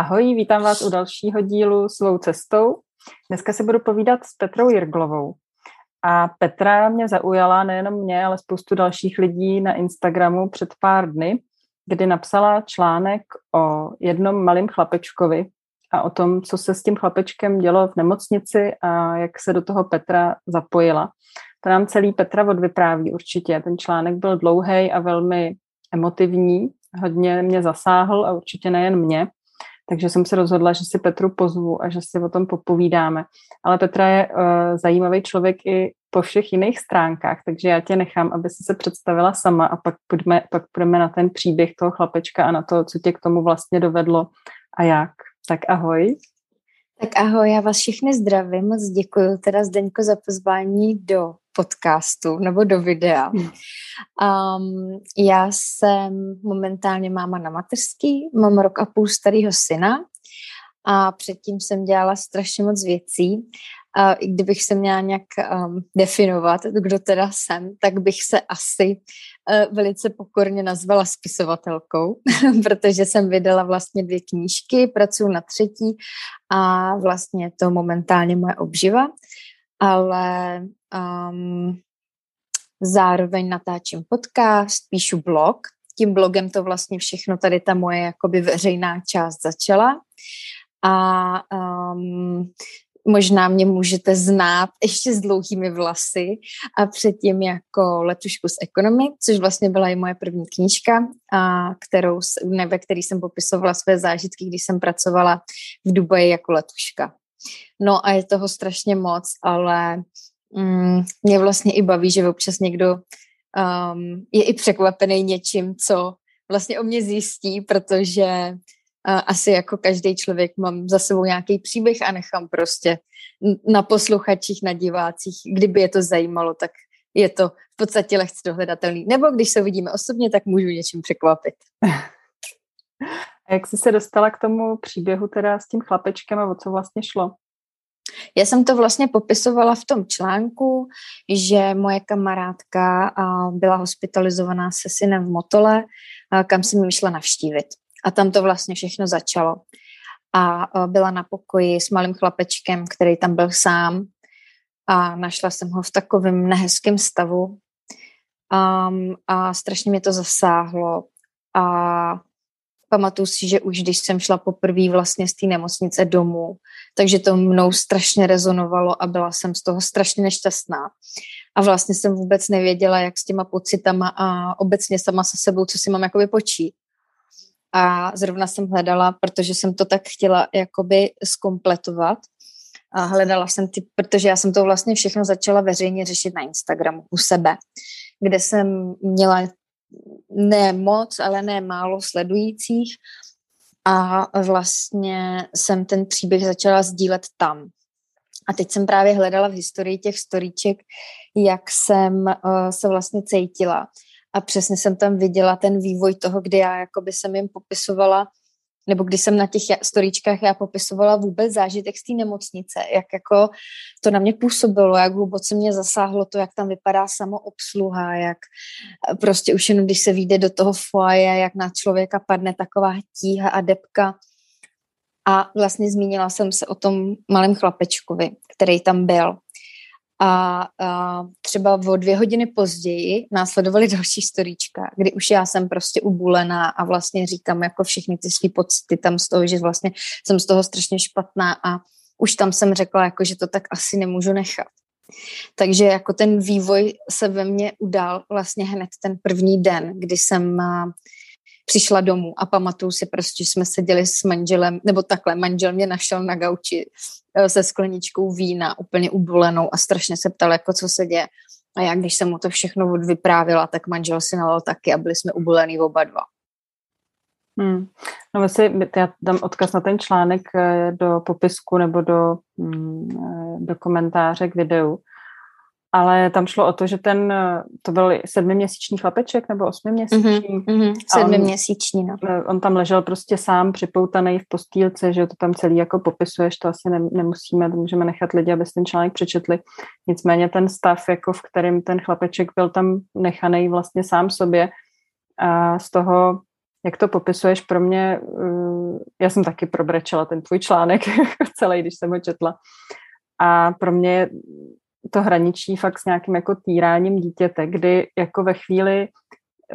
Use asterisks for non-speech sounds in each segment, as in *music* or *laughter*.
Ahoj, vítám vás u dalšího dílu Svou cestou. Dneska si budu povídat s Petrou Jirglovou. A Petra mě zaujala nejenom mě, ale spoustu dalších lidí na Instagramu před pár dny, kdy napsala článek o jednom malém chlapečkovi a o tom, co se s tím chlapečkem dělo v nemocnici a jak se do toho Petra zapojila. To nám celý Petra odvypráví určitě. Ten článek byl dlouhý a velmi emotivní, hodně mě zasáhl a určitě nejen mě. Takže jsem se rozhodla, že si Petru pozvu a že si o tom popovídáme. Ale Petra je uh, zajímavý člověk i po všech jiných stránkách, takže já tě nechám, aby si se představila sama a pak půjdeme, pak půjdeme na ten příběh toho chlapečka a na to, co tě k tomu vlastně dovedlo a jak. Tak ahoj. Tak ahoj, já vás všechny zdravím, moc děkuji teda Zdeňko za pozvání do podcastu nebo do videa. Um, já jsem momentálně máma na mateřský, mám rok a půl starého syna a předtím jsem dělala strašně moc věcí. A i kdybych se měla nějak um, definovat, kdo teda jsem, tak bych se asi uh, velice pokorně nazvala spisovatelkou, *laughs* protože jsem vydala vlastně dvě knížky, pracuji na třetí a vlastně to momentálně moje obživa ale um, zároveň natáčím podcast, píšu blog. Tím blogem to vlastně všechno, tady ta moje jakoby veřejná část začala. A um, možná mě můžete znát ještě s dlouhými vlasy a předtím jako letušku z ekonomy, což vlastně byla i moje první knížka, a kterou, ne, ve který jsem popisovala své zážitky, když jsem pracovala v Dubaji jako letuška. No a je toho strašně moc, ale mm, mě vlastně i baví, že občas někdo um, je i překvapený něčím, co vlastně o mě zjistí, protože uh, asi jako každý člověk mám za sebou nějaký příběh a nechám prostě na posluchačích, na divácích, kdyby je to zajímalo, tak je to v podstatě lehce dohledatelný. Nebo když se vidíme osobně, tak můžu něčím překvapit. *laughs* A jak jsi se dostala k tomu příběhu teda s tím chlapečkem a o co vlastně šlo? Já jsem to vlastně popisovala v tom článku, že moje kamarádka byla hospitalizovaná se synem v Motole, kam jsem mi šla navštívit. A tam to vlastně všechno začalo. A byla na pokoji s malým chlapečkem, který tam byl sám. A našla jsem ho v takovém nehezkém stavu. Um, a strašně mě to zasáhlo. A pamatuju si, že už když jsem šla poprvé vlastně z té nemocnice domů, takže to mnou strašně rezonovalo a byla jsem z toho strašně nešťastná. A vlastně jsem vůbec nevěděla, jak s těma pocitama a obecně sama se sebou, co si mám jakoby počít. A zrovna jsem hledala, protože jsem to tak chtěla jakoby skompletovat, a hledala jsem ty, protože já jsem to vlastně všechno začala veřejně řešit na Instagramu u sebe, kde jsem měla ne moc, ale ne málo sledujících a vlastně jsem ten příběh začala sdílet tam. A teď jsem právě hledala v historii těch storíček, jak jsem uh, se vlastně cítila. A přesně jsem tam viděla ten vývoj toho, kdy já jakoby jsem jim popisovala nebo když jsem na těch storíčkách já popisovala vůbec zážitek z té nemocnice, jak jako to na mě působilo, jak hluboce mě zasáhlo to, jak tam vypadá samoobsluha, jak eh, prostě už jenom když se vyjde do toho foaje, jak na člověka padne taková tíha a depka. A vlastně zmínila jsem se o tom malém chlapečkovi, který tam byl. A, a třeba o dvě hodiny později následovaly *laughs* další storíčka, kdy už já jsem prostě ubulená a vlastně říkám jako všechny ty svý pocity tam z toho, že vlastně jsem z toho strašně špatná a už tam jsem řekla, jako, že to tak asi nemůžu nechat. Takže jako ten vývoj se ve mně udál vlastně hned ten první den, kdy jsem přišla domů a pamatuju si prostě, že jsme seděli s manželem, nebo takhle, manžel mě našel na gauči eh, se skleničkou vína, úplně ubolenou a strašně se ptal, jako co se děje. A já, když jsem mu to všechno vyprávila, tak manžel si nalal taky a byli jsme ubolený oba dva. Hmm. No myslím, já dám odkaz na ten článek eh, do popisku nebo do, mm, eh, do komentáře k videu. Ale tam šlo o to, že ten, to byl sedmiměsíční chlapeček nebo osmiměsíční. Mm-hmm, sedmiměsíční, no. On, on tam ležel prostě sám připoutaný v postýlce, že to tam celý jako popisuješ, to asi ne, nemusíme, to můžeme nechat lidi, aby ten článek přečetli. Nicméně ten stav, jako v kterém ten chlapeček byl tam nechaný vlastně sám sobě a z toho jak to popisuješ pro mě, uh, já jsem taky probrečela ten tvůj článek *laughs* celý, když jsem ho četla. A pro mě to hraničí fakt s nějakým jako týráním dítěte, kdy jako ve chvíli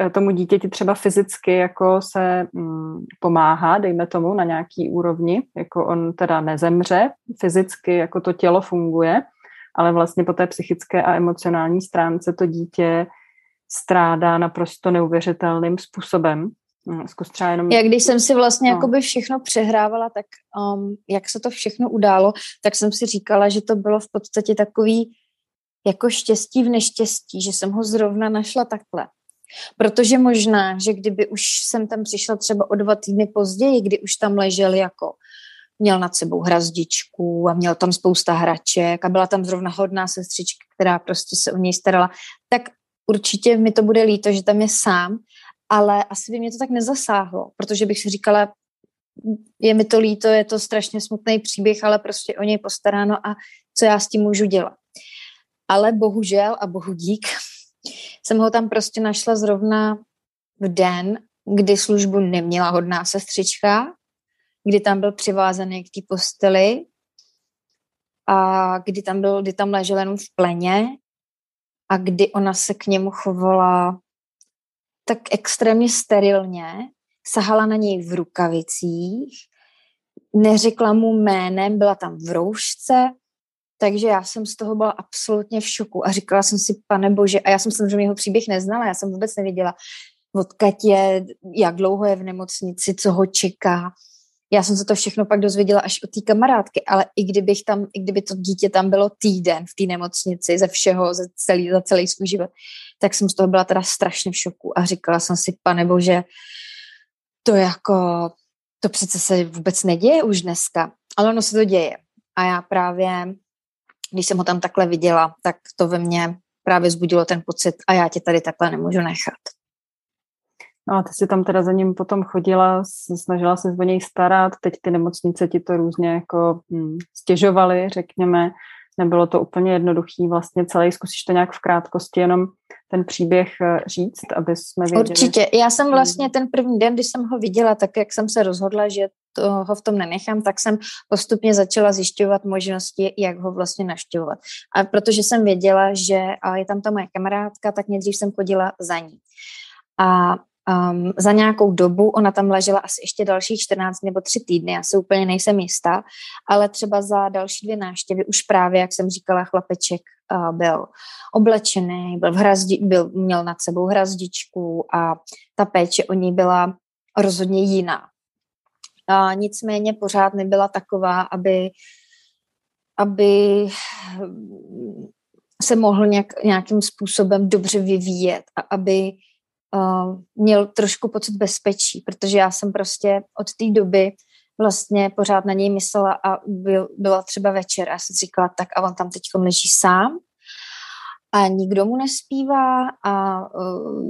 eh, tomu dítěti třeba fyzicky jako se mm, pomáhá, dejme tomu, na nějaký úrovni, jako on teda nezemře, fyzicky jako to tělo funguje, ale vlastně po té psychické a emocionální stránce to dítě strádá naprosto neuvěřitelným způsobem. Zkus třeba jenom... Já když jsem si vlastně no. jakoby všechno přehrávala, tak um, jak se to všechno událo, tak jsem si říkala, že to bylo v podstatě takový jako štěstí v neštěstí, že jsem ho zrovna našla takhle. Protože možná, že kdyby už jsem tam přišla třeba o dva týdny později, kdy už tam ležel jako měl nad sebou hrazdičku a měl tam spousta hraček a byla tam zrovna hodná sestřička, která prostě se o něj starala, tak určitě mi to bude líto, že tam je sám, ale asi by mě to tak nezasáhlo, protože bych si říkala, je mi to líto, je to strašně smutný příběh, ale prostě o něj postaráno a co já s tím můžu dělat. Ale bohužel a bohu dík *laughs* jsem ho tam prostě našla zrovna v den, kdy službu neměla hodná sestřička, kdy tam byl přivázaný k té posteli a kdy tam, byl, kdy tam ležel jenom v pleně a kdy ona se k němu chovala tak extrémně sterilně, sahala na něj v rukavicích, neřekla mu jménem, byla tam v roušce, takže já jsem z toho byla absolutně v šoku a říkala jsem si, pane bože, a já jsem samozřejmě jeho příběh neznala, já jsem vůbec nevěděla, odkud je, jak dlouho je v nemocnici, co ho čeká. Já jsem se to všechno pak dozvěděla až od té kamarádky, ale i kdybych tam, i kdyby to dítě tam bylo týden v té nemocnici ze všeho, za celý, za celý svůj život, tak jsem z toho byla teda strašně v šoku a říkala jsem si, pane bože, to jako, to přece se vůbec neděje už dneska, ale ono se to děje. A já právě, když jsem ho tam takhle viděla, tak to ve mně právě zbudilo ten pocit a já tě tady takhle nemůžu nechat. No a ty si tam teda za ním potom chodila, snažila se o něj starat, teď ty nemocnice ti to různě jako hm, stěžovaly, řekněme. Nebylo to úplně jednoduchý vlastně celý, zkusíš to nějak v krátkosti jenom ten příběh eh, říct, aby jsme věděli. Určitě. Já jsem vlastně ten první den, když jsem ho viděla, tak jak jsem se rozhodla, že ho v tom nenechám, tak jsem postupně začala zjišťovat možnosti, jak ho vlastně naštěvovat. A protože jsem věděla, že je tam ta moje kamarádka, tak nejdřív jsem chodila za ní. A um, za nějakou dobu, ona tam ležela asi ještě dalších 14 nebo 3 týdny, já se úplně nejsem jistá, ale třeba za další dvě návštěvy už právě, jak jsem říkala, chlapeček uh, byl oblečený, byl, v hrazdi, byl měl nad sebou hrazdičku a ta péče o ní byla rozhodně jiná. A nicméně pořád nebyla taková, aby, aby se mohl nějak, nějakým způsobem dobře vyvíjet a aby uh, měl trošku pocit bezpečí, protože já jsem prostě od té doby vlastně pořád na něj myslela a byl, byla třeba večer a já jsem říkala, tak a on tam teď leží sám a nikdo mu nespívá a uh,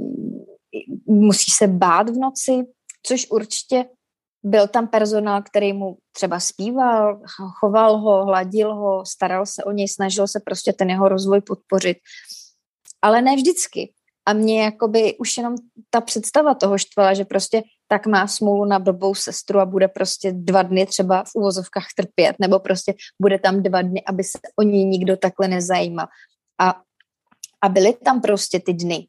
musí se bát v noci, což určitě byl tam personál, který mu třeba zpíval, choval ho, hladil ho, staral se o něj, snažil se prostě ten jeho rozvoj podpořit. Ale ne vždycky. A mě jakoby už jenom ta představa toho štvala, že prostě tak má smůlu na blbou sestru a bude prostě dva dny třeba v uvozovkách trpět, nebo prostě bude tam dva dny, aby se o ní nikdo takhle nezajímal. A, a byly tam prostě ty dny.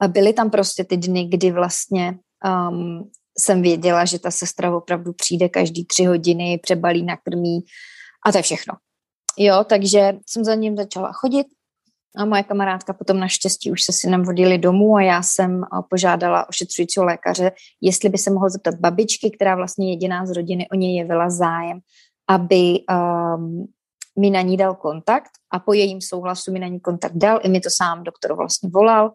A byly tam prostě ty dny, kdy vlastně um, jsem věděla, že ta sestra opravdu přijde každý tři hodiny, přebalí, nakrmí a to je všechno. Jo, takže jsem za ním začala chodit, a moje kamarádka potom naštěstí už se synem vodili domů a já jsem požádala ošetřujícího lékaře, jestli by se mohl zeptat babičky, která vlastně jediná z rodiny o něj jevila zájem, aby um, mi na ní dal kontakt a po jejím souhlasu mi na ní kontakt dal, i mi to sám doktor vlastně volal.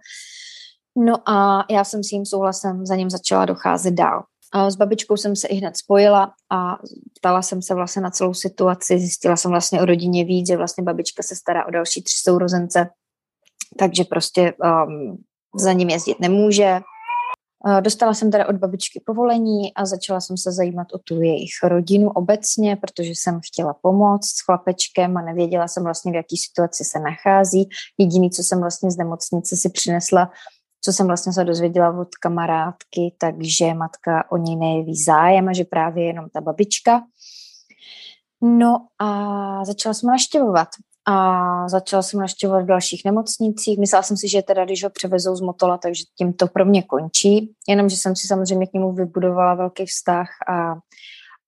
No a já jsem s jím souhlasem za ním začala docházet dál. S babičkou jsem se i hned spojila a ptala jsem se vlastně na celou situaci, zjistila jsem vlastně o rodině víc, že vlastně babička se stará o další tři sourozence, takže prostě um, za ním jezdit nemůže. Dostala jsem teda od babičky povolení a začala jsem se zajímat o tu jejich rodinu obecně, protože jsem chtěla pomoct s chlapečkem a nevěděla jsem vlastně, v jaký situaci se nachází. Jediný, co jsem vlastně z nemocnice si přinesla, co jsem vlastně se dozvěděla od kamarádky, takže matka o ní nejeví zájem a že právě jenom ta babička. No a začala jsem naštěvovat. A začala jsem naštěvovat v dalších nemocnicích. Myslela jsem si, že teda, když ho převezou z Motola, takže tím to pro mě končí. Jenomže jsem si samozřejmě k němu vybudovala velký vztah a,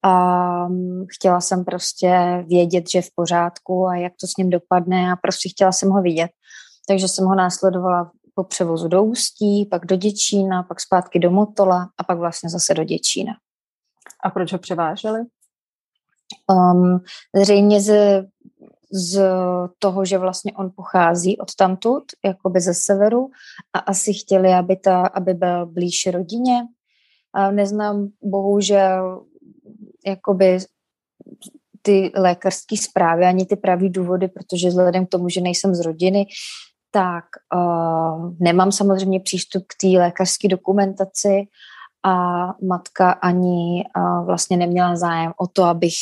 a chtěla jsem prostě vědět, že je v pořádku a jak to s ním dopadne a prostě chtěla jsem ho vidět. Takže jsem ho následovala po převozu do Ústí, pak do Děčína, pak zpátky do Motola a pak vlastně zase do Děčína. A proč ho převáželi? Um, zřejmě z, z toho, že vlastně on pochází od tamtud, jakoby ze severu a asi chtěli, aby, ta, aby byl blíž rodině. A neznám bohužel jakoby ty lékařské zprávy ani ty pravý důvody, protože vzhledem k tomu, že nejsem z rodiny, tak uh, nemám samozřejmě přístup k té lékařské dokumentaci a matka ani uh, vlastně neměla zájem o to, abych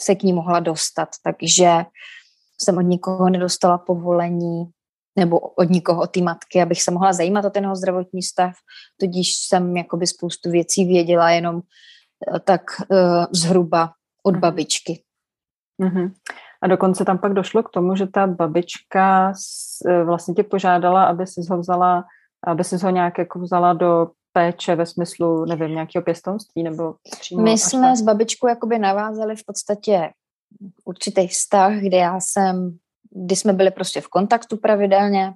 se k ní mohla dostat. Takže jsem od nikoho nedostala povolení nebo od nikoho, od té matky, abych se mohla zajímat o ten jeho zdravotní stav. Tudíž jsem jakoby spoustu věcí věděla jenom uh, tak uh, zhruba od mhm. babičky. Mm-hmm. A dokonce tam pak došlo k tomu, že ta babička e, vlastně tě požádala, aby si ho vzala, aby si ho nějak jako vzala do péče ve smyslu, nevím, nějakého pěstonství nebo přímo My jsme tak... s babičkou jakoby navázali v podstatě určitý vztah, kde já jsem, kdy jsme byli prostě v kontaktu pravidelně,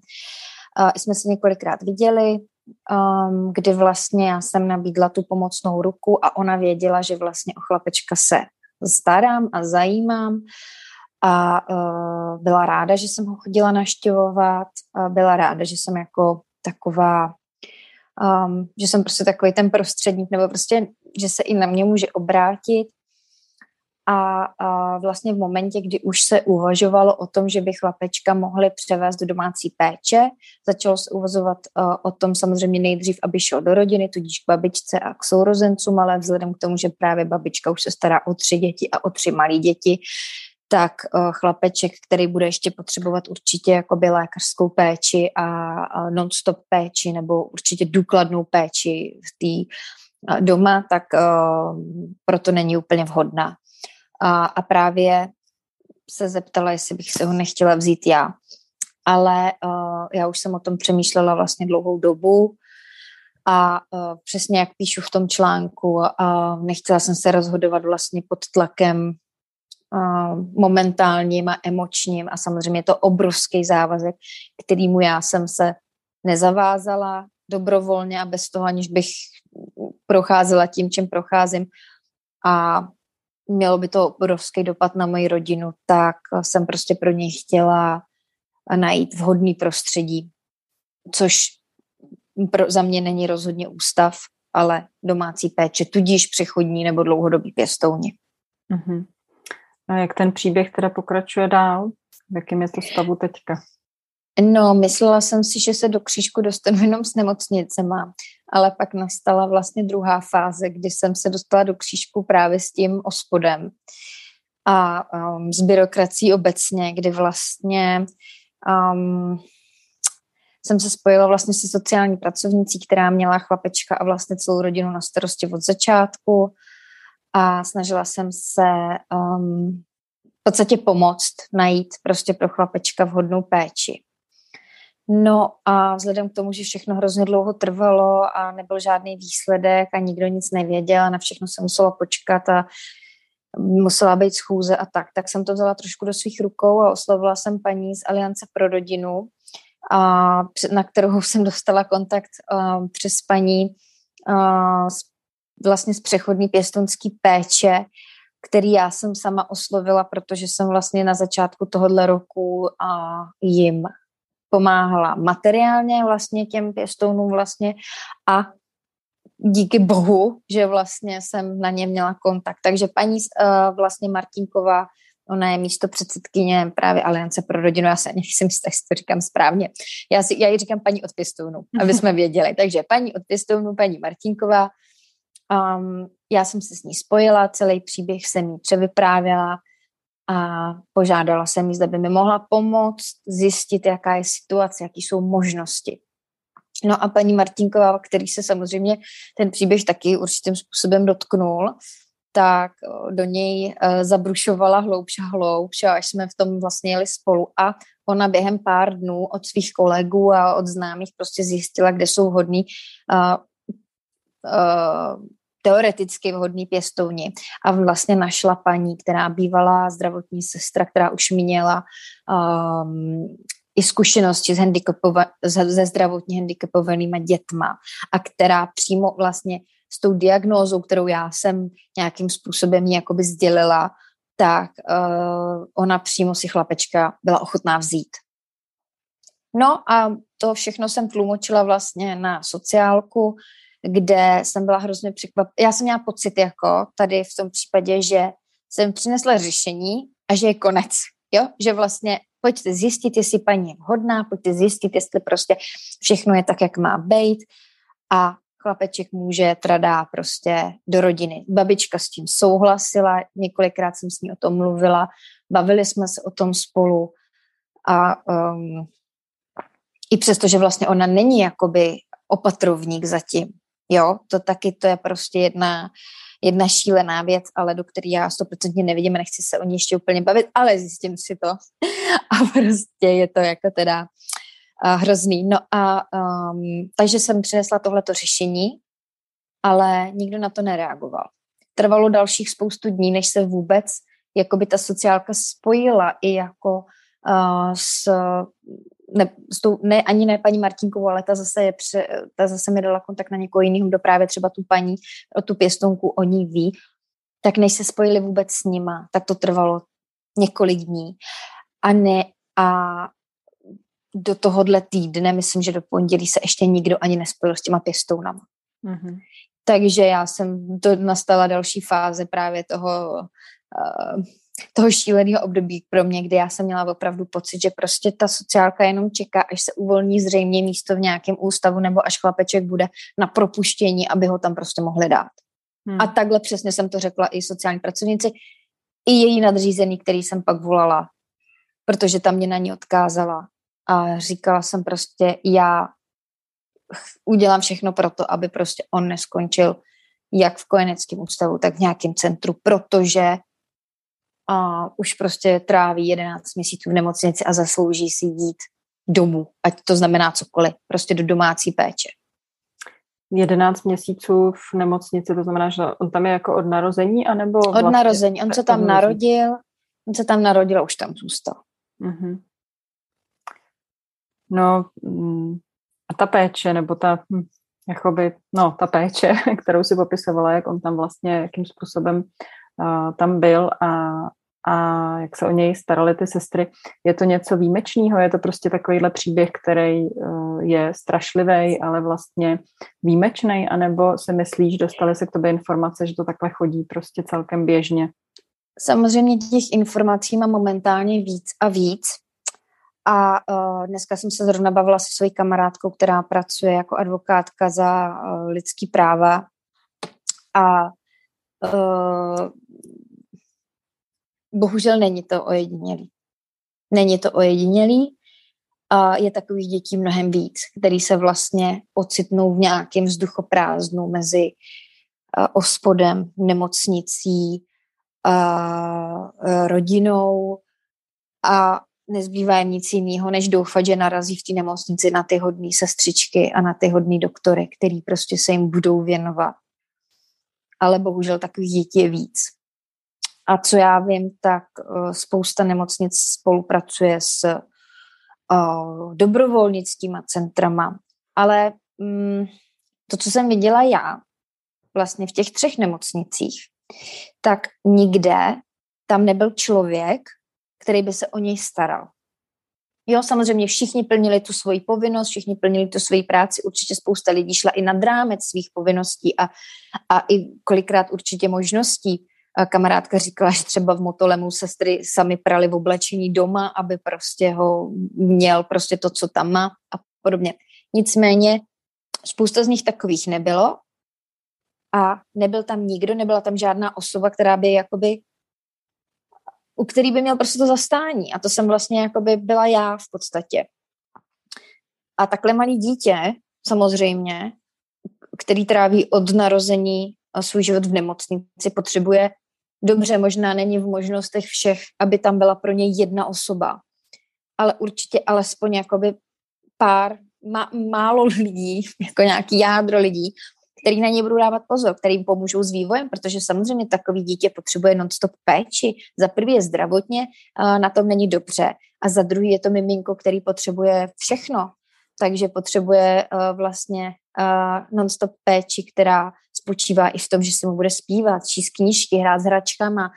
a jsme se několikrát viděli, um, kdy vlastně já jsem nabídla tu pomocnou ruku a ona věděla, že vlastně o chlapečka se starám a zajímám a uh, byla ráda, že jsem ho chodila naštěvovat, byla ráda, že jsem jako taková, um, že jsem prostě takový ten prostředník, nebo prostě, že se i na mě může obrátit. A, a vlastně v momentě, kdy už se uvažovalo o tom, že by chlapečka mohli převést do domácí péče, začalo se uvazovat uh, o tom samozřejmě nejdřív, aby šel do rodiny, tudíž k babičce a k sourozencům, ale vzhledem k tomu, že právě babička už se stará o tři děti a o tři malé děti, tak uh, chlapeček, který bude ještě potřebovat určitě jakoby lékařskou péči a, non-stop péči nebo určitě důkladnou péči v té uh, doma, tak uh, proto není úplně vhodná. A, a právě se zeptala, jestli bych se ho nechtěla vzít já. Ale já už jsem o tom přemýšlela vlastně dlouhou dobu a přesně jak píšu v tom článku, nechtěla jsem se rozhodovat vlastně pod tlakem momentálním a emočním a samozřejmě je to obrovský závazek, kterýmu já jsem se nezavázala dobrovolně a bez toho, aniž bych procházela tím, čím procházím a mělo by to obrovský dopad na moji rodinu, tak jsem prostě pro něj chtěla najít vhodný prostředí, což pro, za mě není rozhodně ústav, ale domácí péče, tudíž přechodní nebo dlouhodobý pěstouni. Mm-hmm. A jak ten příběh teda pokračuje dál? V jakém je to stavu teďka? No, myslela jsem si, že se do křížku dostanu jenom s nemocnicema, ale pak nastala vlastně druhá fáze, kdy jsem se dostala do křížku právě s tím ospodem a um, s byrokracií obecně, kdy vlastně um, jsem se spojila vlastně se sociální pracovnicí, která měla chlapečka a vlastně celou rodinu na starosti od začátku a snažila jsem se um, v podstatě pomoct najít prostě pro chlapečka vhodnou péči. No a vzhledem k tomu, že všechno hrozně dlouho trvalo a nebyl žádný výsledek a nikdo nic nevěděl a na všechno se muselo počkat a musela být schůze a tak, tak jsem to vzala trošku do svých rukou a oslovila jsem paní z Aliance pro rodinu, a, na kterou *laughs* jsem dostala kontakt uh, přes paní uh, z vlastně z přechodní pěstonský péče, který já jsem sama oslovila, protože jsem vlastně na začátku tohohle roku a jim pomáhala materiálně vlastně těm pěstounům vlastně a díky bohu, že vlastně jsem na ně měla kontakt. Takže paní uh, vlastně Martinková, ona je místo předsedkyně právě Aliance pro rodinu, já se jistá, jestli to říkám správně. Já, si, já ji říkám paní od pěstounů, aby jsme věděli. Takže paní od pěstounů, paní Martinková, Um, já jsem se s ní spojila, celý příběh jsem jí převyprávěla a požádala jsem jí, zda by mi mohla pomoct zjistit, jaká je situace, jaké jsou možnosti. No a paní Martinková, který se samozřejmě ten příběh taky určitým způsobem dotknul, tak do něj uh, zabrušovala hloubš a hloubš až jsme v tom vlastně jeli spolu a ona během pár dnů od svých kolegů a od známých prostě zjistila, kde jsou vhodní uh, uh, teoreticky vhodný pěstouni a vlastně našla paní, která bývala zdravotní sestra, která už měla um, i zkušenosti s handicapova- se zdravotně handicapovanými dětma a která přímo vlastně s tou diagnózou, kterou já jsem nějakým způsobem jakoby sdělila, tak uh, ona přímo si chlapečka byla ochotná vzít. No a to všechno jsem tlumočila vlastně na sociálku, kde jsem byla hrozně překvapená. Já jsem měla pocit jako tady v tom případě, že jsem přinesla řešení a že je konec. Jo? Že vlastně pojďte zjistit, jestli paní je vhodná, pojďte zjistit, jestli prostě všechno je tak, jak má být a chlapeček může tradá prostě do rodiny. Babička s tím souhlasila, několikrát jsem s ní o tom mluvila, bavili jsme se o tom spolu a um, i přesto, že vlastně ona není jakoby opatrovník zatím, jo, to taky to je prostě jedna, jedna šílená věc, ale do které já stoprocentně nevidím a nechci se o ní ještě úplně bavit, ale zjistím si to *laughs* a prostě je to jako teda uh, hrozný. No a um, takže jsem přinesla tohleto řešení, ale nikdo na to nereagoval. Trvalo dalších spoustu dní, než se vůbec jako by ta sociálka spojila i jako uh, s ne, s tou, ne, ani ne paní Martinkovou, ale ta zase, je pře, ta zase mi dala kontakt na někoho jiného, kdo právě třeba tu paní, tu pěstonku o ní ví, tak než se spojili vůbec s nima, tak to trvalo několik dní. A ne, a do tohohle týdne, myslím, že do pondělí se ještě nikdo ani nespojil s těma pěstounama. Mm-hmm. Takže já jsem, to nastala další fáze právě toho uh, toho šíleného období pro mě, kdy já jsem měla opravdu pocit, že prostě ta sociálka jenom čeká, až se uvolní zřejmě místo v nějakém ústavu nebo až chlapeček bude na propuštění, aby ho tam prostě mohli dát. Hmm. A takhle přesně jsem to řekla i sociální pracovnici, i její nadřízený, který jsem pak volala, protože tam mě na ní odkázala a říkala jsem prostě, já udělám všechno pro to, aby prostě on neskončil jak v kojeneckém ústavu, tak v nějakém centru, protože a už prostě tráví 11 měsíců v nemocnici a zaslouží si jít domů, ať to znamená cokoliv, prostě do domácí péče. 11 měsíců v nemocnici, to znamená, že on tam je jako od narození, anebo Od vlastně narození, on se tam narodil, on se tam narodil a už tam zůstal. Mm-hmm. No mm, a ta péče, nebo ta, hm, jakoby, no ta péče, *laughs* kterou si popisovala, jak on tam vlastně, jakým způsobem tam byl a, a jak se o něj starali ty sestry. Je to něco výjimečného? Je to prostě takovýhle příběh, který uh, je strašlivý, ale vlastně výjimečný? anebo si myslíš, dostali se k tobě informace, že to takhle chodí prostě celkem běžně? Samozřejmě těch informací mám momentálně víc a víc. A uh, dneska jsem se zrovna bavila se svojí kamarádkou, která pracuje jako advokátka za uh, lidský práva. A uh, bohužel není to ojedinělý. Není to ojedinělý a je takových dětí mnohem víc, který se vlastně ocitnou v nějakém vzduchoprázdnu mezi ospodem, nemocnicí, uh, rodinou a nezbývá jim nic jiného, než doufat, že narazí v té nemocnici na ty hodné sestřičky a na ty hodné doktory, který prostě se jim budou věnovat. Ale bohužel takových dětí je víc. A co já vím, tak uh, spousta nemocnic spolupracuje s uh, dobrovolnickýma centrama. Ale um, to, co jsem viděla já, vlastně v těch třech nemocnicích, tak nikde tam nebyl člověk, který by se o něj staral. Jo, samozřejmě všichni plnili tu svoji povinnost, všichni plnili tu svoji práci, určitě spousta lidí šla i nad rámec svých povinností a, a i kolikrát určitě možností, kamarádka říkala, že třeba v Motolemu sestry sami prali v oblečení doma, aby prostě ho měl prostě to, co tam má a podobně. Nicméně spousta z nich takových nebylo a nebyl tam nikdo, nebyla tam žádná osoba, která by jakoby u který by měl prostě to zastání. A to jsem vlastně jakoby byla já v podstatě. A takhle malý dítě, samozřejmě, který tráví od narození svůj život v nemocnici, potřebuje dobře, možná není v možnostech všech, aby tam byla pro něj jedna osoba, ale určitě alespoň jakoby pár, má, málo lidí, *laughs* jako nějaký jádro lidí, který na ně budou dávat pozor, který jim pomůžou s vývojem, protože samozřejmě takový dítě potřebuje non-stop péči. Za prvý je zdravotně, na tom není dobře a za druhý je to miminko, který potřebuje všechno, takže potřebuje vlastně non-stop péči, která spočívá i v tom, že se mu bude zpívat, číst knížky, hrát s hračkama,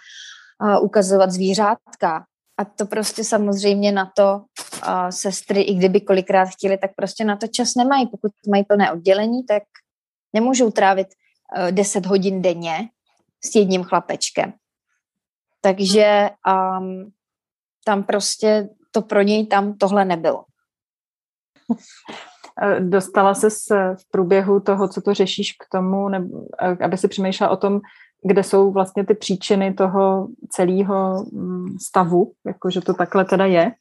ukazovat zvířátka. A to prostě samozřejmě na to uh, sestry, i kdyby kolikrát chtěli, tak prostě na to čas nemají. Pokud mají plné oddělení, tak nemůžou trávit uh, 10 hodin denně s jedním chlapečkem. Takže um, tam prostě to pro něj tam tohle nebylo. *laughs* Dostala se v průběhu toho, co to řešíš k tomu, nebo, aby si přemýšlela o tom, kde jsou vlastně ty příčiny toho celého mm, stavu, jakože to takhle teda je?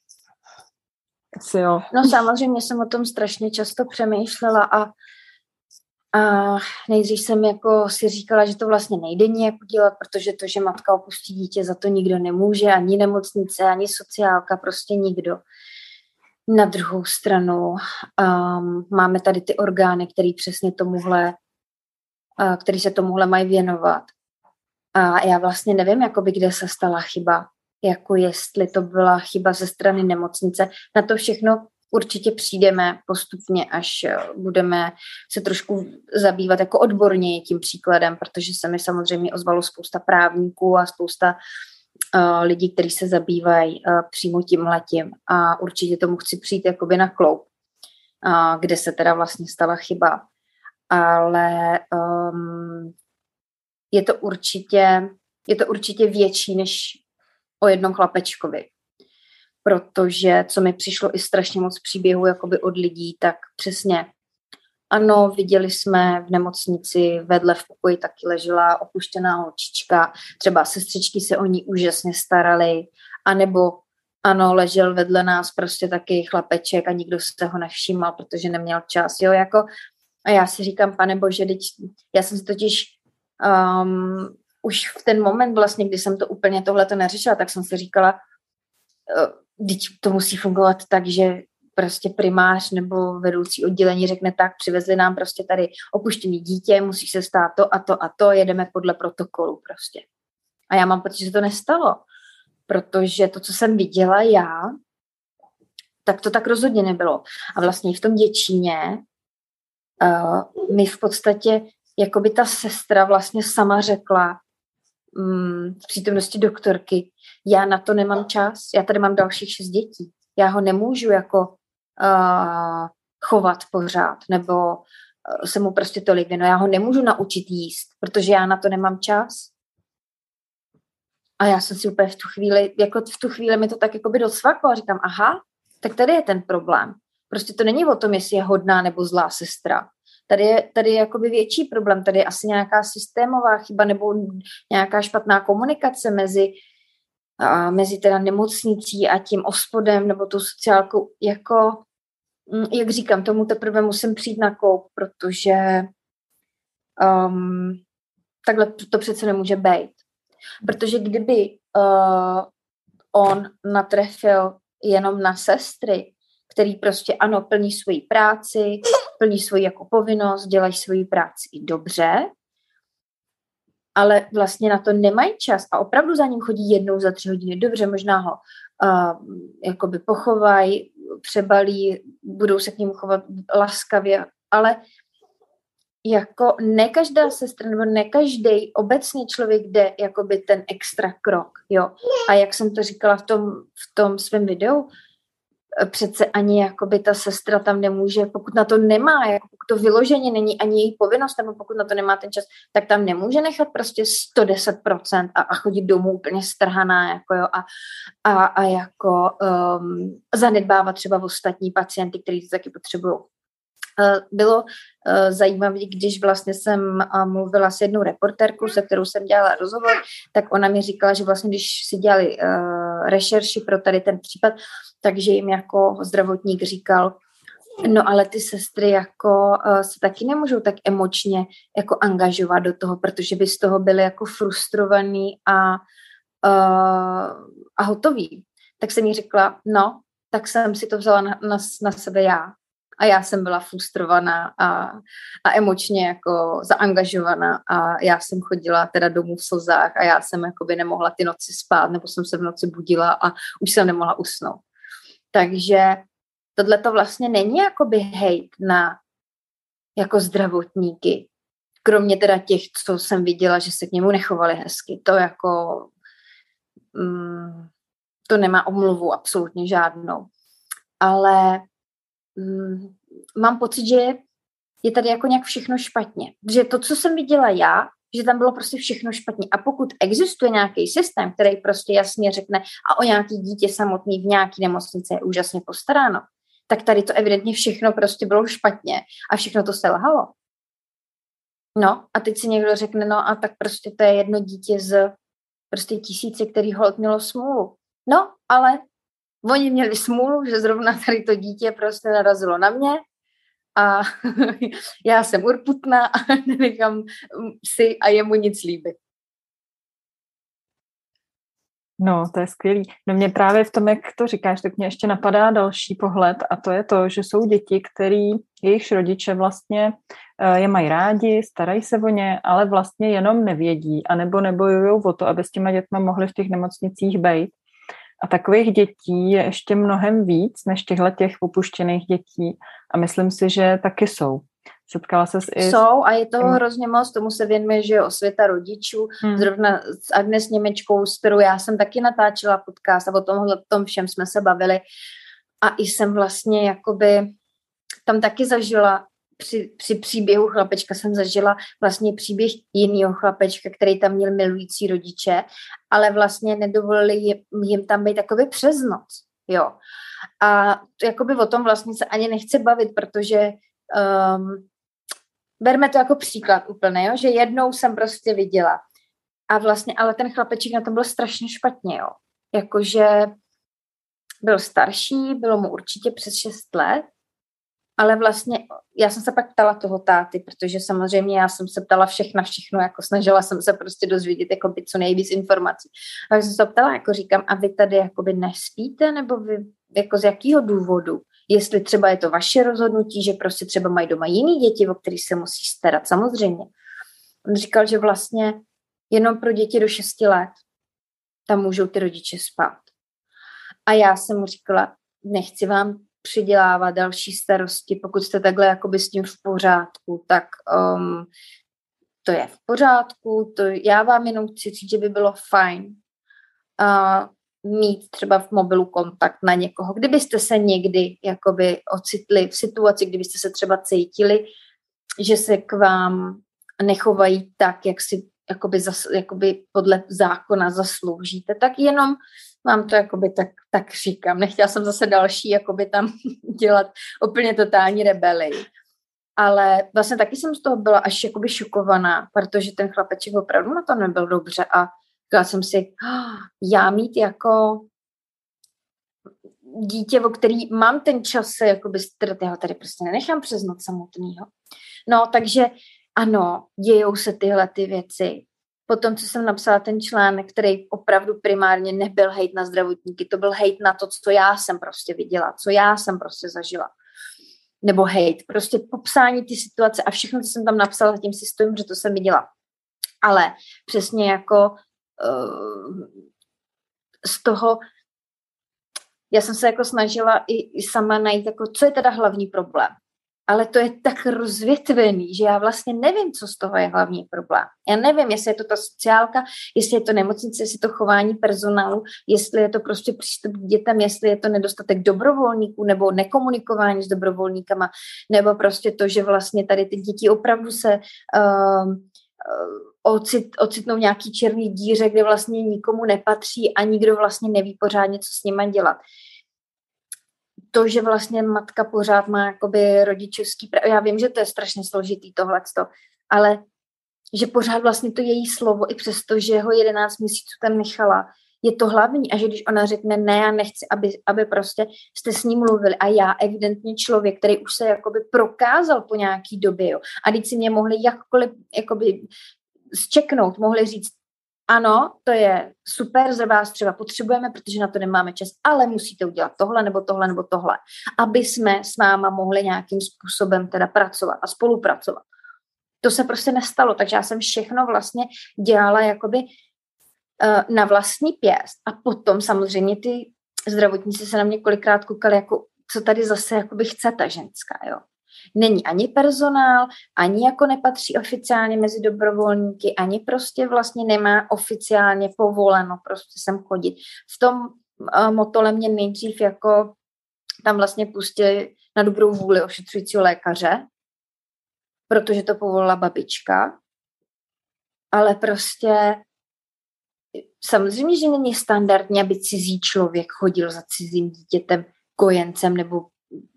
Asi jo. No samozřejmě jsem o tom strašně často přemýšlela a, a nejdřív jsem jako si říkala, že to vlastně nejde nijak udělat, protože to, že matka opustí dítě, za to nikdo nemůže, ani nemocnice, ani sociálka, prostě nikdo. Na druhou stranu um, máme tady ty orgány, které přesně tomuhle, uh, který se tomuhle mají věnovat. A já vlastně nevím, jakoby, kde se stala chyba. Jako jestli to byla chyba ze strany nemocnice. Na to všechno určitě přijdeme postupně, až eh, budeme se trošku zabývat jako odborně tím příkladem, protože se mi samozřejmě ozvalo spousta právníků a spousta uh, lidí, kteří se zabývají uh, přímo tím letím a určitě tomu chci přijít jakoby na kloup, uh, kde se teda vlastně stala chyba. Ale um, je to určitě, je to určitě větší než o jednom chlapečkovi. Protože, co mi přišlo i strašně moc příběhů jakoby od lidí, tak přesně ano, viděli jsme v nemocnici, vedle v pokoji taky ležela opuštěná holčička, třeba sestřičky se o ní úžasně starali, anebo ano, ležel vedle nás prostě taky chlapeček a nikdo se ho nevšímal, protože neměl čas, jo, jako a já si říkám, pane bože, teď, já jsem si totiž um, už v ten moment vlastně, kdy jsem to úplně tohle to neřešila, tak jsem si říkala, uh, to musí fungovat tak, že prostě primář nebo vedoucí oddělení řekne tak, přivezli nám prostě tady opuštěný dítě, musí se stát to a to a to, jedeme podle protokolu prostě. A já mám pocit, že to nestalo, protože to, co jsem viděla já, tak to tak rozhodně nebylo. A vlastně v tom Děčíně uh, my v podstatě jako by ta sestra vlastně sama řekla mm, v přítomnosti doktorky, já na to nemám čas, já tady mám dalších šest dětí, já ho nemůžu jako uh, chovat pořád, nebo uh, se mu prostě tolik věnu, já ho nemůžu naučit jíst, protože já na to nemám čas. A já jsem si úplně v tu chvíli, jako v tu chvíli mi to tak jako by docvaklo a říkám, aha, tak tady je ten problém. Prostě to není o tom, jestli je hodná nebo zlá sestra. Tady je, tady je jakoby větší problém, tady je asi nějaká systémová chyba nebo nějaká špatná komunikace mezi, a, mezi teda nemocnicí a tím ospodem nebo tou sociálkou. Jako, jak říkám, tomu teprve musím přijít na koup, protože um, takhle to přece nemůže být. Protože kdyby uh, on natrefil jenom na sestry, který prostě ano, plní svoji práci, plní svoji jako povinnost, dělají svoji práci i dobře, ale vlastně na to nemají čas a opravdu za ním chodí jednou za tři hodiny. Dobře, možná ho uh, jakoby pochovají, přebalí, budou se k němu chovat laskavě, ale jako ne každá sestra nebo ne každý obecně člověk jde jakoby ten extra krok, jo. A jak jsem to říkala v tom, v tom svém videu, přece ani jakoby ta sestra tam nemůže, pokud na to nemá, jako pokud to vyloženě není ani její povinnost, nebo pokud na to nemá ten čas, tak tam nemůže nechat prostě 110% a, a chodit domů úplně strhaná, jako jo, a, a, a jako um, zanedbávat třeba ostatní pacienty, kteří to taky potřebují. Uh, bylo uh, zajímavé, když vlastně jsem uh, mluvila s jednou reportérkou, se kterou jsem dělala rozhovor, tak ona mi říkala, že vlastně, když si dělali rešerši pro tady ten případ, takže jim jako zdravotník říkal, No ale ty sestry jako se taky nemůžou tak emočně jako angažovat do toho, protože by z toho byly jako frustrovaný a, a hotový. Tak jsem jí řekla, no, tak jsem si to vzala na, na, na sebe já. A já jsem byla frustrovaná a, a emočně jako zaangažovaná a já jsem chodila teda domů v slzách a já jsem jakoby nemohla ty noci spát, nebo jsem se v noci budila a už jsem nemohla usnout. Takže tohle to vlastně není jakoby hejt na jako zdravotníky, kromě teda těch, co jsem viděla, že se k němu nechovali hezky. To jako mm, to nemá omluvu absolutně žádnou. Ale mám pocit, že je tady jako nějak všechno špatně. Že to, co jsem viděla já, že tam bylo prostě všechno špatně. A pokud existuje nějaký systém, který prostě jasně řekne a o nějaký dítě samotný v nějaký nemocnici je úžasně postaráno, tak tady to evidentně všechno prostě bylo špatně a všechno to selhalo. No a teď si někdo řekne, no a tak prostě to je jedno dítě z prostě tisíce, který hold mělo smůlu. No, ale oni měli smůlu, že zrovna tady to dítě prostě narazilo na mě a *laughs* já jsem urputná *laughs* a nenechám si a jemu nic líbit. No, to je skvělý. No mě právě v tom, jak to říkáš, tak mě ještě napadá další pohled a to je to, že jsou děti, který jejich rodiče vlastně eh, je mají rádi, starají se o ně, ale vlastně jenom nevědí anebo nebojují o to, aby s těma dětma mohli v těch nemocnicích být. A takových dětí je ještě mnohem víc než těchto těch opuštěných dětí a myslím si, že taky jsou. Setkala se s i... Jsou a je toho hrozně moc, tomu se věnuje, že je osvěta rodičů, hmm. zrovna s Agnes Němečkou, s kterou já jsem taky natáčela podcast a o tomhle tom všem jsme se bavili a i jsem vlastně jakoby tam taky zažila při, při příběhu chlapečka jsem zažila vlastně příběh jiného chlapečka, který tam měl milující rodiče, ale vlastně nedovolili jim, jim tam být takový přes noc, jo. A jakoby o tom vlastně se ani nechce bavit, protože um, berme to jako příklad úplně, jo, že jednou jsem prostě viděla a vlastně, ale ten chlapeček na tom byl strašně špatně, jo. Jakože byl starší, bylo mu určitě přes 6 let ale vlastně já jsem se pak ptala toho táty, protože samozřejmě já jsem se ptala všech na všechno, jako snažila jsem se prostě dozvědět jako by co nejvíc informací. A jsem se ptala, jako říkám, a vy tady jakoby nespíte, nebo vy jako z jakého důvodu? Jestli třeba je to vaše rozhodnutí, že prostě třeba mají doma jiný děti, o kterých se musí starat, samozřejmě. On říkal, že vlastně jenom pro děti do 6 let tam můžou ty rodiče spát. A já jsem mu říkala, nechci vám přidělávat další starosti. Pokud jste takhle jakoby s tím v pořádku, tak um, to je v pořádku. To já vám jenom chci říct, že by bylo fajn uh, mít třeba v mobilu kontakt na někoho. Kdybyste se někdy jakoby ocitli v situaci, kdybyste se třeba cítili, že se k vám nechovají tak, jak si jakoby, zas, jakoby podle zákona zasloužíte, tak jenom mám to jakoby tak, tak říkám. Nechtěla jsem zase další jakoby tam *laughs* dělat úplně totální rebeli. Ale vlastně taky jsem z toho byla až jakoby šokovaná, protože ten chlapeček opravdu na to nebyl dobře a říkala jsem si, oh, já mít jako dítě, o který mám ten čas se jakoby strat, já ho tady prostě nenechám přes noc samotnýho. No, takže ano, dějou se tyhle ty věci potom, co jsem napsala ten článek, který opravdu primárně nebyl hejt na zdravotníky, to byl hejt na to, co já jsem prostě viděla, co já jsem prostě zažila. Nebo hejt, prostě popsání ty situace a všechno, co jsem tam napsala, tím si stojím, že to jsem viděla. Ale přesně jako uh, z toho, já jsem se jako snažila i, i sama najít, jako, co je teda hlavní problém ale to je tak rozvětvený, že já vlastně nevím, co z toho je hlavní problém. Já nevím, jestli je to ta sociálka, jestli je to nemocnice, jestli je to chování personálu, jestli je to prostě přístup k dětem, jestli je to nedostatek dobrovolníků nebo nekomunikování s dobrovolníkama, nebo prostě to, že vlastně tady ty děti opravdu se uh, ocit, ocitnou v nějaký černý díře, kde vlastně nikomu nepatří a nikdo vlastně neví pořádně, co s nima dělat to, že vlastně matka pořád má jakoby rodičovský právo, já vím, že to je strašně složitý tohleto, ale že pořád vlastně to její slovo, i přesto, že ho 11 měsíců tam nechala, je to hlavní. A že když ona řekne ne, já nechci, aby, aby prostě jste s ním mluvili a já evidentně člověk, který už se jakoby prokázal po nějaký době, jo, a když si mě mohli jakkoliv jakoby zčeknout, mohli říct, ano, to je super, za vás třeba potřebujeme, protože na to nemáme čas, ale musíte udělat tohle nebo tohle nebo tohle, aby jsme s váma mohli nějakým způsobem teda pracovat a spolupracovat. To se prostě nestalo, takže já jsem všechno vlastně dělala jakoby uh, na vlastní pěst a potom samozřejmě ty zdravotníci se na mě kolikrát koukali jako, co tady zase jakoby chce ta ženská, jo není ani personál, ani jako nepatří oficiálně mezi dobrovolníky, ani prostě vlastně nemá oficiálně povoleno prostě sem chodit. V tom uh, motole mě nejdřív jako tam vlastně pustili na dobrou vůli ošetřujícího lékaře, protože to povolila babička, ale prostě samozřejmě, že není standardně, aby cizí člověk chodil za cizím dítětem, kojencem nebo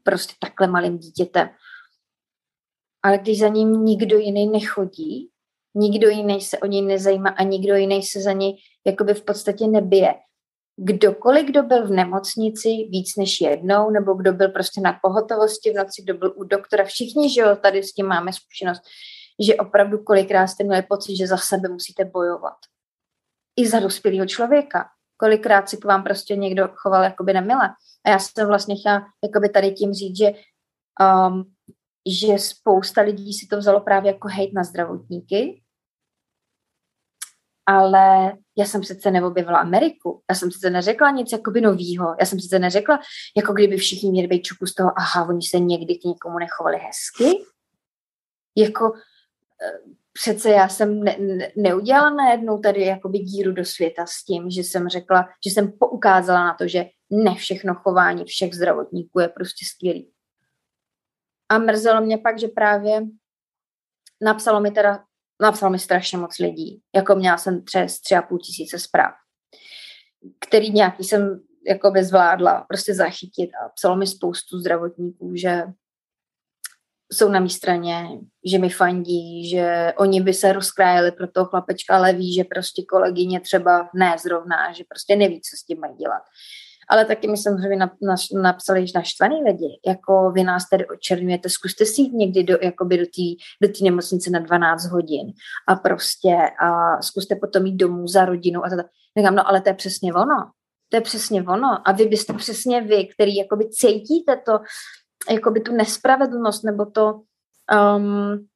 prostě takhle malým dítětem ale když za ním nikdo jiný nechodí, nikdo jiný se o něj nezajímá a nikdo jiný se za něj jakoby v podstatě nebije. Kdokoliv, kdo byl v nemocnici víc než jednou, nebo kdo byl prostě na pohotovosti v noci, kdo byl u doktora, všichni, že jo, tady s tím máme zkušenost, že opravdu kolikrát jste měli pocit, že za sebe musíte bojovat. I za dospělého člověka. Kolikrát si k vám prostě někdo choval jakoby nemile. A já jsem vlastně chtěla jakoby tady tím říct, že um, že spousta lidí si to vzalo právě jako hejt na zdravotníky, ale já jsem přece neobjevila Ameriku. Já jsem přece neřekla nic jakoby novýho. Já jsem přece neřekla, jako kdyby všichni měli být čuku z toho, aha, oni se někdy k někomu nechovali hezky. Jako eh, přece já jsem ne, ne, neudělala najednou tady jakoby díru do světa s tím, že jsem řekla, že jsem poukázala na to, že ne všechno chování všech zdravotníků je prostě skvělý. A mrzelo mě pak, že právě napsalo mi teda, napsalo mi strašně moc lidí. Jako měla jsem přes tři a půl tisíce zpráv, který nějaký jsem jako by zvládla prostě zachytit a psalo mi spoustu zdravotníků, že jsou na mé straně, že mi fandí, že oni by se rozkrájeli pro toho chlapečka, ale ví, že prostě kolegyně třeba ne zrovna, že prostě neví, co s tím mají dělat ale taky mi samozřejmě napsali naštvaný lidi, jako vy nás tady očernujete, zkuste si jít někdy do, jakoby do té do nemocnice na 12 hodin a prostě a zkuste potom jít domů za rodinu a tak. Říkám, no ale to je přesně ono. To je přesně ono. A vy byste přesně vy, který jakoby cítíte to, jakoby tu nespravedlnost nebo to, um,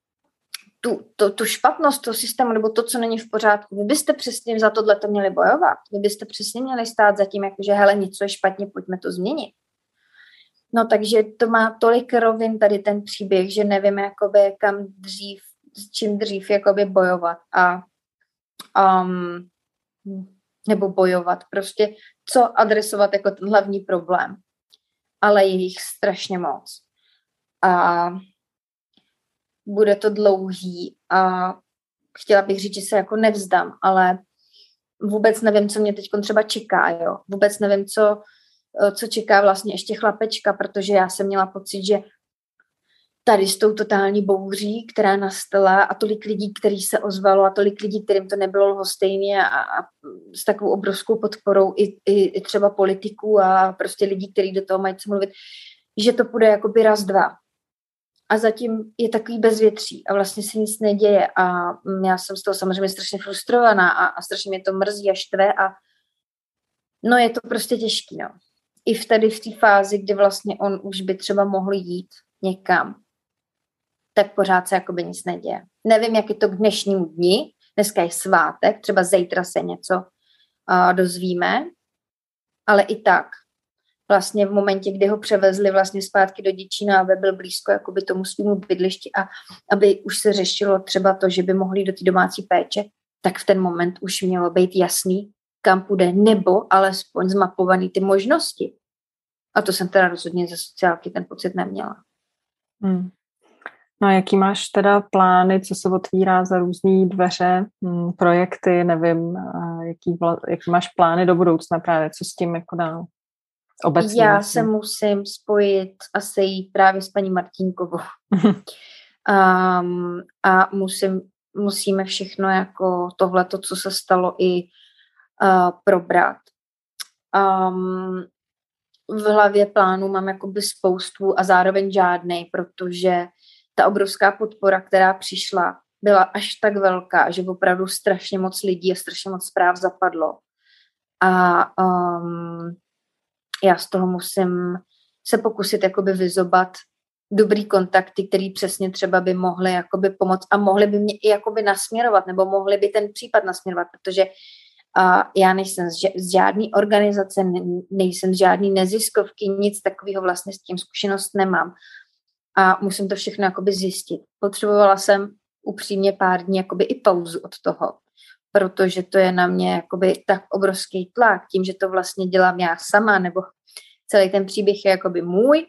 tu, to, tu špatnost toho systému nebo to, co není v pořádku. Vy byste přesně za tohle to měli bojovat. Vy byste přesně měli stát za tím, jakože hele, něco je špatně, pojďme to změnit. No takže to má tolik rovin tady ten příběh, že nevím, jakoby kam dřív, s čím dřív jakoby bojovat a um, nebo bojovat, prostě co adresovat jako ten hlavní problém. Ale je jich strašně moc. A bude to dlouhý a chtěla bych říct, že se jako nevzdám, ale vůbec nevím, co mě teď třeba čeká, jo. Vůbec nevím, co, co čeká vlastně ještě chlapečka, protože já jsem měla pocit, že tady s tou totální bouří, která nastala a tolik lidí, který se ozvalo a tolik lidí, kterým to nebylo lhostejně a, a s takovou obrovskou podporou i, i, i třeba politiků a prostě lidí, kteří do toho mají co mluvit, že to půjde jakoby raz, dva a zatím je takový bezvětří a vlastně se nic neděje a já jsem z toho samozřejmě strašně frustrovaná a, a strašně mě to mrzí a štve a no je to prostě těžký, no. I v tady v té fázi, kdy vlastně on už by třeba mohl jít někam, tak pořád se jakoby nic neděje. Nevím, jak je to k dnešnímu dni, dneska je svátek, třeba zítra se něco uh, dozvíme, ale i tak vlastně v momentě, kdy ho převezli vlastně zpátky do Děčína, aby byl blízko jakoby tomu svýmu bydlišti a aby už se řešilo třeba to, že by mohli do té domácí péče, tak v ten moment už mělo být jasný, kam půjde, nebo alespoň zmapovaný ty možnosti. A to jsem teda rozhodně ze sociálky ten pocit neměla. Hmm. No a jaký máš teda plány, co se otvírá za různé dveře, hmm, projekty, nevím, jaký, jaký máš plány do budoucna právě, co s tím jako dál? Obecně Já se musím spojit a sejít právě s paní Martinkovou. um, *laughs* a musím, musíme všechno jako tohle, co se stalo i uh, probrat. Um, v hlavě plánu mám jakoby spoustu a zároveň žádnej, protože ta obrovská podpora, která přišla, byla až tak velká, že opravdu strašně moc lidí a strašně moc zpráv zapadlo. A um, já z toho musím se pokusit jakoby vyzobat dobrý kontakty, který přesně třeba by mohly jakoby pomoct a mohly by mě i jakoby nasměrovat, nebo mohly by ten případ nasměrovat, protože a já nejsem z žádný organizace, nejsem z žádný neziskovky, nic takového vlastně s tím zkušenost nemám. A musím to všechno jakoby zjistit. Potřebovala jsem upřímně pár dní jakoby i pauzu od toho, protože to je na mě jakoby tak obrovský tlak, tím, že to vlastně dělám já sama, nebo celý ten příběh je jakoby můj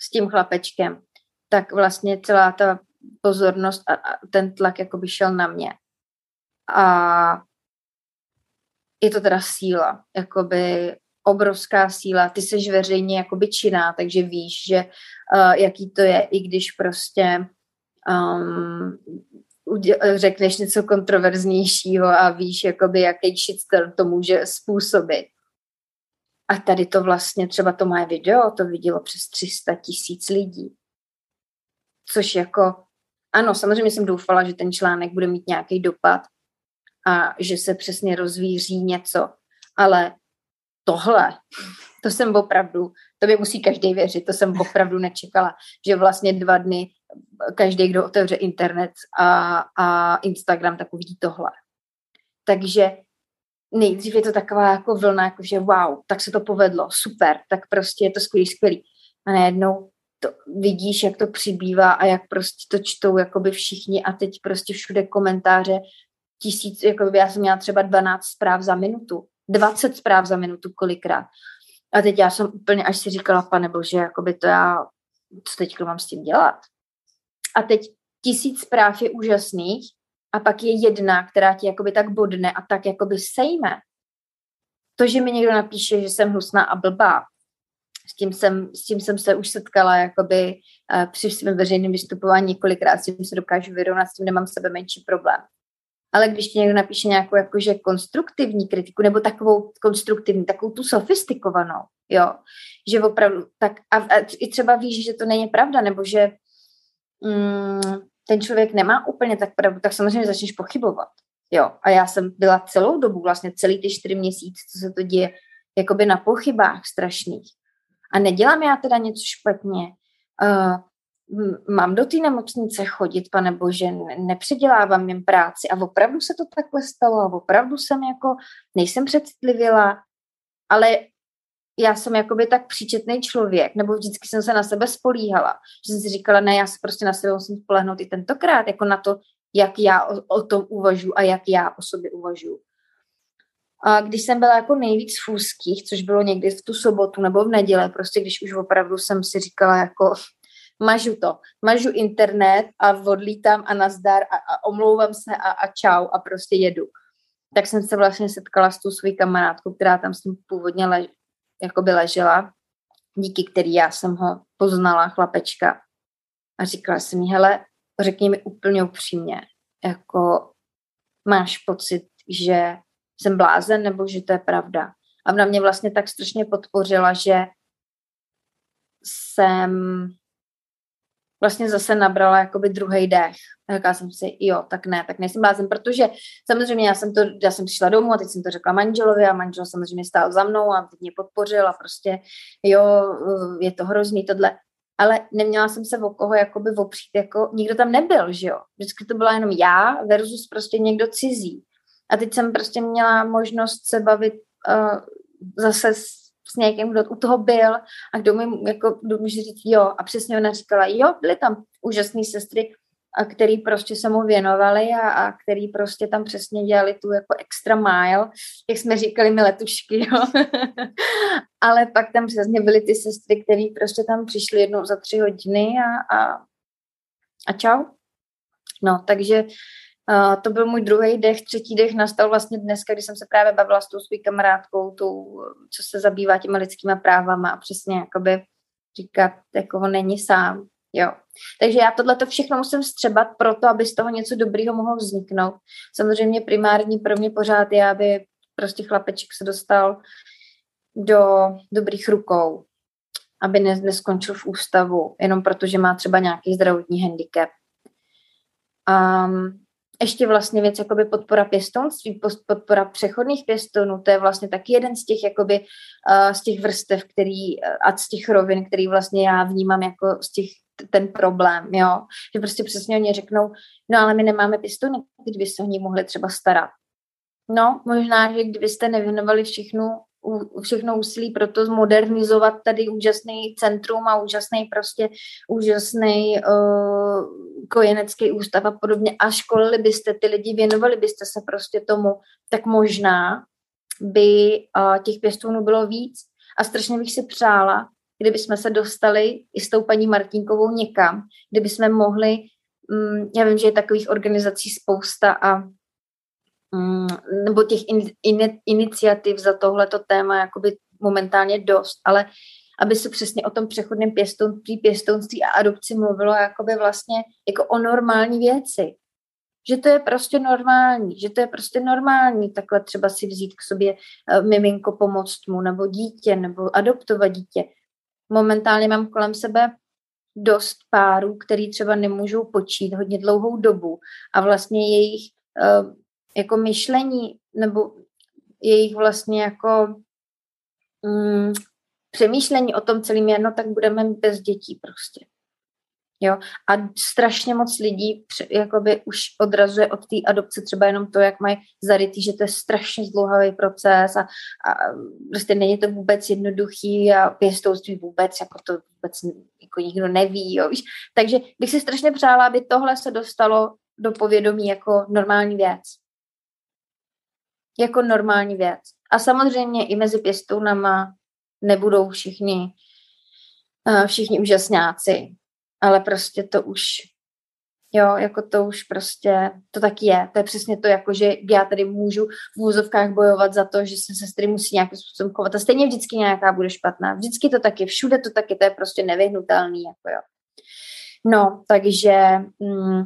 s tím chlapečkem, tak vlastně celá ta pozornost a, ten tlak jakoby šel na mě. A je to teda síla, jakoby obrovská síla. Ty jsi veřejně jakoby činná, takže víš, že uh, jaký to je, i když prostě um, řekneš něco kontroverznějšího a víš, jakoby, jaký shitstorm to může způsobit. A tady to vlastně, třeba to moje video, to vidělo přes 300 tisíc lidí. Což jako, ano, samozřejmě jsem doufala, že ten článek bude mít nějaký dopad a že se přesně rozvíří něco, ale tohle, to jsem opravdu, to by musí každý věřit, to jsem opravdu nečekala, že vlastně dva dny každý, kdo otevře internet a, a Instagram, tak uvidí tohle. Takže nejdřív je to taková jako vlna, jako že wow, tak se to povedlo, super, tak prostě je to skvělý, skvělý. A najednou to vidíš, jak to přibývá a jak prostě to čtou jakoby všichni a teď prostě všude komentáře tisíc, jako já jsem měla třeba 12 zpráv za minutu, 20 zpráv za minutu kolikrát. A teď já jsem úplně až si říkala, pane bože, jakoby to já, co teď mám s tím dělat? A teď tisíc zpráv je úžasných a pak je jedna, která ti jakoby tak bodne a tak jakoby sejme. To, že mi někdo napíše, že jsem hnusná a blbá, s tím jsem, s tím jsem se už setkala jakoby uh, při svém veřejném vystupování několikrát, s tím se dokážu vyrovnat, s tím nemám sebe menší problém. Ale když ti někdo napíše nějakou jakože konstruktivní kritiku, nebo takovou konstruktivní, takovou tu sofistikovanou, jo, že opravdu, tak a, a i třeba víš, že to není pravda, nebo že mm, ten člověk nemá úplně tak pravdu, tak samozřejmě začneš pochybovat. Jo, a já jsem byla celou dobu, vlastně celý ty čtyři měsíce, co se to děje, jakoby na pochybách strašných. A nedělám já teda něco špatně. Uh, mám do té nemocnice chodit, pane bože, nepředělávám jim práci a opravdu se to takhle stalo a opravdu jsem jako, nejsem přecitlivěla, ale já jsem jakoby tak příčetný člověk, nebo vždycky jsem se na sebe spolíhala, že jsem si říkala, ne, já se prostě na sebe musím spolehnout i tentokrát, jako na to, jak já o, o tom uvažuji a jak já o sobě uvažuji. A když jsem byla jako nejvíc v úzkých, což bylo někdy v tu sobotu nebo v neděle, prostě když už opravdu jsem si říkala jako mažu to, mažu internet a odlítám a nazdar a, a omlouvám se a, a čau a prostě jedu. Tak jsem se vlastně setkala s tou svou kamarádkou, která tam s ním původně le, by ležela, díky který já jsem ho poznala, chlapečka. A říkala jsem mi, hele, řekni mi úplně upřímně, jako máš pocit, že jsem blázen, nebo že to je pravda. A ona mě vlastně tak strašně podpořila, že jsem vlastně zase nabrala jakoby druhý dech. A říkala jsem si, jo, tak ne, tak nejsem blázen, protože samozřejmě já jsem to, já jsem přišla domů a teď jsem to řekla manželovi a manžel samozřejmě stál za mnou a teď mě podpořil a prostě, jo, je to hrozný tohle. Ale neměla jsem se o koho jakoby opřít, jako nikdo tam nebyl, že jo. Vždycky to byla jenom já versus prostě někdo cizí. A teď jsem prostě měla možnost se bavit uh, zase s s někým, kdo u toho byl a kdo mi jako, kdo může říct jo. A přesně ona říkala, jo, byly tam úžasné sestry, a který prostě se mu věnovali a, a který prostě tam přesně dělali tu jako extra mile, jak jsme říkali my letušky, jo. *laughs* Ale pak tam přesně byly ty sestry, které prostě tam přišly jednou za tři hodiny a, a, a čau. No, takže To byl můj druhý dech, třetí dech nastal vlastně dneska, kdy jsem se právě bavila s tou svou kamarádkou, tou, co se zabývá těma lidskýma právama a přesně jakoby říkat, jako není sám, jo. Takže já tohle to všechno musím střebat proto, aby z toho něco dobrýho mohlo vzniknout. Samozřejmě primární pro mě pořád je, aby prostě chlapeček se dostal do dobrých rukou, aby ne, neskončil v ústavu, jenom protože má třeba nějaký zdravotní handicap. Um, ještě vlastně věc jakoby podpora pěstounství, podpora přechodných pěstounů, to je vlastně taky jeden z těch jakoby uh, z těch vrstev, který a z těch rovin, který vlastně já vnímám jako z těch ten problém, jo, že prostě přesně oni řeknou, no ale my nemáme pěstouny, kdyby se o ní mohli třeba starat. No, možná, že kdybyste nevěnovali všechno, všechno úsilí pro to zmodernizovat tady úžasný centrum a úžasný prostě úžasný uh, kojenecký ústav a podobně. A školili byste ty lidi, věnovali byste se prostě tomu, tak možná by uh, těch pěstounů bylo víc. A strašně bych si přála, kdyby jsme se dostali i s tou paní Martinkovou někam, kdyby jsme mohli, um, já vím, že je takových organizací spousta a nebo těch in, in, iniciativ za tohleto téma jakoby momentálně dost, ale aby se přesně o tom přechodném pěstounství, pěstounství a adopci mluvilo jakoby vlastně jako o normální věci. Že to je prostě normální, že to je prostě normální takhle třeba si vzít k sobě uh, miminko, pomoct mu, nebo dítě, nebo adoptovat dítě. Momentálně mám kolem sebe dost párů, který třeba nemůžou počít hodně dlouhou dobu a vlastně jejich uh, jako myšlení nebo jejich vlastně jako mm, přemýšlení o tom celým jedno, tak budeme bez dětí prostě. Jo? A strašně moc lidí jakoby už odrazuje od té adopce třeba jenom to, jak mají zarytý, že to je strašně zdlouhavý proces a, a prostě není to vůbec jednoduchý a pěstouství vůbec, jako to vůbec jako nikdo neví. Jo? Takže bych si strašně přála, aby tohle se dostalo do povědomí jako normální věc jako normální věc. A samozřejmě i mezi pěstounama nebudou všichni, uh, všichni úžasňáci, ale prostě to už, jo, jako to už prostě, to tak je. To je přesně to, jako že já tady můžu v úzovkách bojovat za to, že se sestry musí nějakým způsobem chovat. A stejně vždycky nějaká bude špatná. Vždycky to taky, všude to taky, to je prostě nevyhnutelný, jako jo. No, takže mm,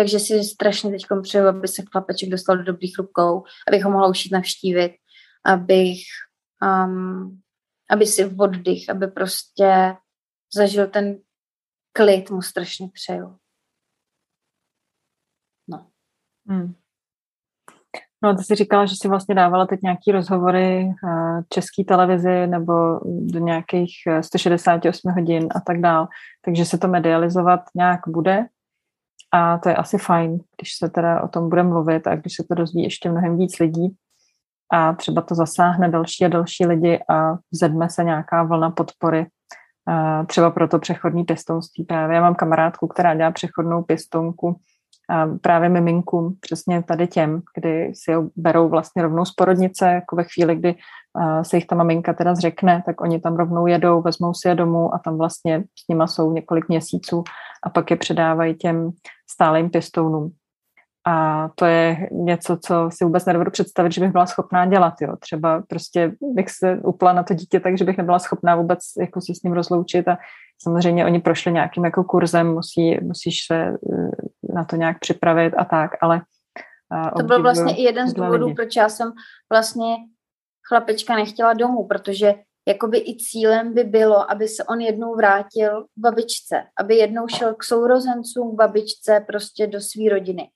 takže si strašně teď přeju, aby se chlapeček dostal do dobrých rukou, abych ho mohla ušít navštívit, abych, um, aby si v oddych, aby prostě zažil ten klid, mu strašně přeju. No. Hmm. No, ty jsi říkala, že jsi vlastně dávala teď nějaký rozhovory uh, české televizi nebo do nějakých 168 eh, hodin a tak dál, takže se to medializovat nějak bude. A to je asi fajn, když se teda o tom bude mluvit a když se to dozví ještě mnohem víc lidí a třeba to zasáhne další a další lidi a zedme se nějaká vlna podpory třeba pro to přechodní pěstounství. Právě já mám kamarádku, která dělá přechodnou pěstounku právě miminkům, přesně tady těm, kdy si ho berou vlastně rovnou z porodnice, jako ve chvíli, kdy se jich ta maminka teda zřekne, tak oni tam rovnou jedou, vezmou si je domů a tam vlastně s nima jsou několik měsíců a pak je předávají těm stálým pěstounům. A to je něco, co si vůbec nedovedu představit, že bych byla schopná dělat. Jo. Třeba prostě bych se upla na to dítě tak, že bych nebyla schopná vůbec jako se s ním rozloučit a samozřejmě oni prošli nějakým jako kurzem, musí, musíš se eh, na to nějak připravit a tak, ale to byl vlastně i jeden z důvodů, lidi. proč já jsem vlastně chlapečka nechtěla domů, protože jakoby i cílem by bylo, aby se on jednou vrátil k babičce, aby jednou šel k sourozencům, k babičce, prostě do své rodiny.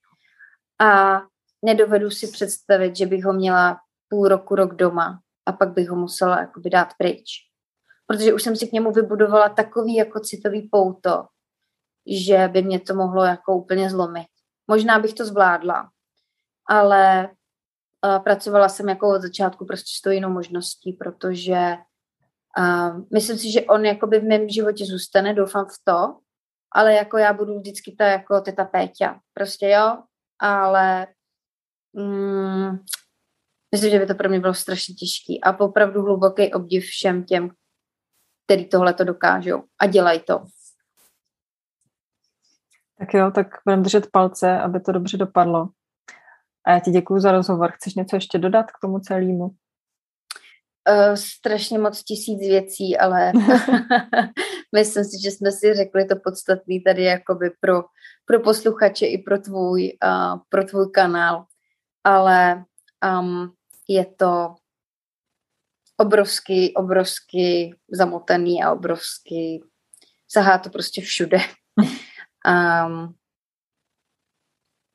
A nedovedu si představit, že bych ho měla půl roku, rok doma a pak bych ho musela jakoby dát pryč. Protože už jsem si k němu vybudovala takový jako citový pouto, že by mě to mohlo jako úplně zlomit. Možná bych to zvládla, ale uh, pracovala jsem jako od začátku prostě s tou jinou možností, protože uh, myslím si, že on jakoby v mém životě zůstane, doufám v to, ale jako já budu vždycky ta jako teta Péťa. Prostě jo, ale mm, myslím, že by to pro mě bylo strašně těžký a opravdu hluboký obdiv všem těm, který tohle to dokážou a dělají to. Tak jo, tak budeme držet palce, aby to dobře dopadlo. A já ti děkuji za rozhovor. Chceš něco ještě dodat k tomu celému? Uh, strašně moc tisíc věcí, ale *laughs* *laughs* myslím si, že jsme si řekli to podstatné tady jakoby pro, pro posluchače i pro tvůj, uh, pro tvůj kanál. Ale um, je to obrovský, obrovský zamotaný a obrovský, sahá to prostě všude. *laughs* Um,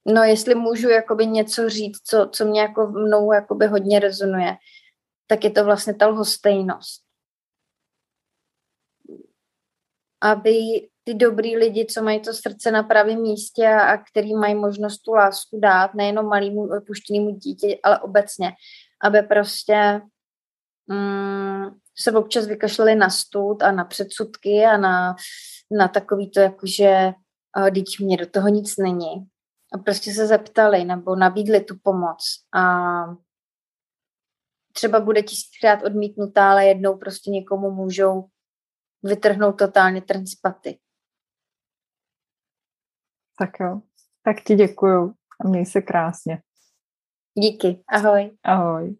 no jestli můžu jakoby něco říct, co, co mě jako mnou jakoby hodně rezonuje, tak je to vlastně ta lhostejnost. Aby ty dobrý lidi, co mají to srdce na pravém místě a, a který mají možnost tu lásku dát, nejenom malému opuštěnému dítě, ale obecně, aby prostě mm, se občas vykašlali na stud a na předsudky a na, na takový to, jakože teď mě do toho nic není. A prostě se zeptali nebo nabídli tu pomoc a třeba bude tisíckrát odmítnutá, ale jednou prostě někomu můžou vytrhnout totálně trn z paty. Tak jo, tak ti děkuju a měj se krásně. Díky, ahoj. Ahoj.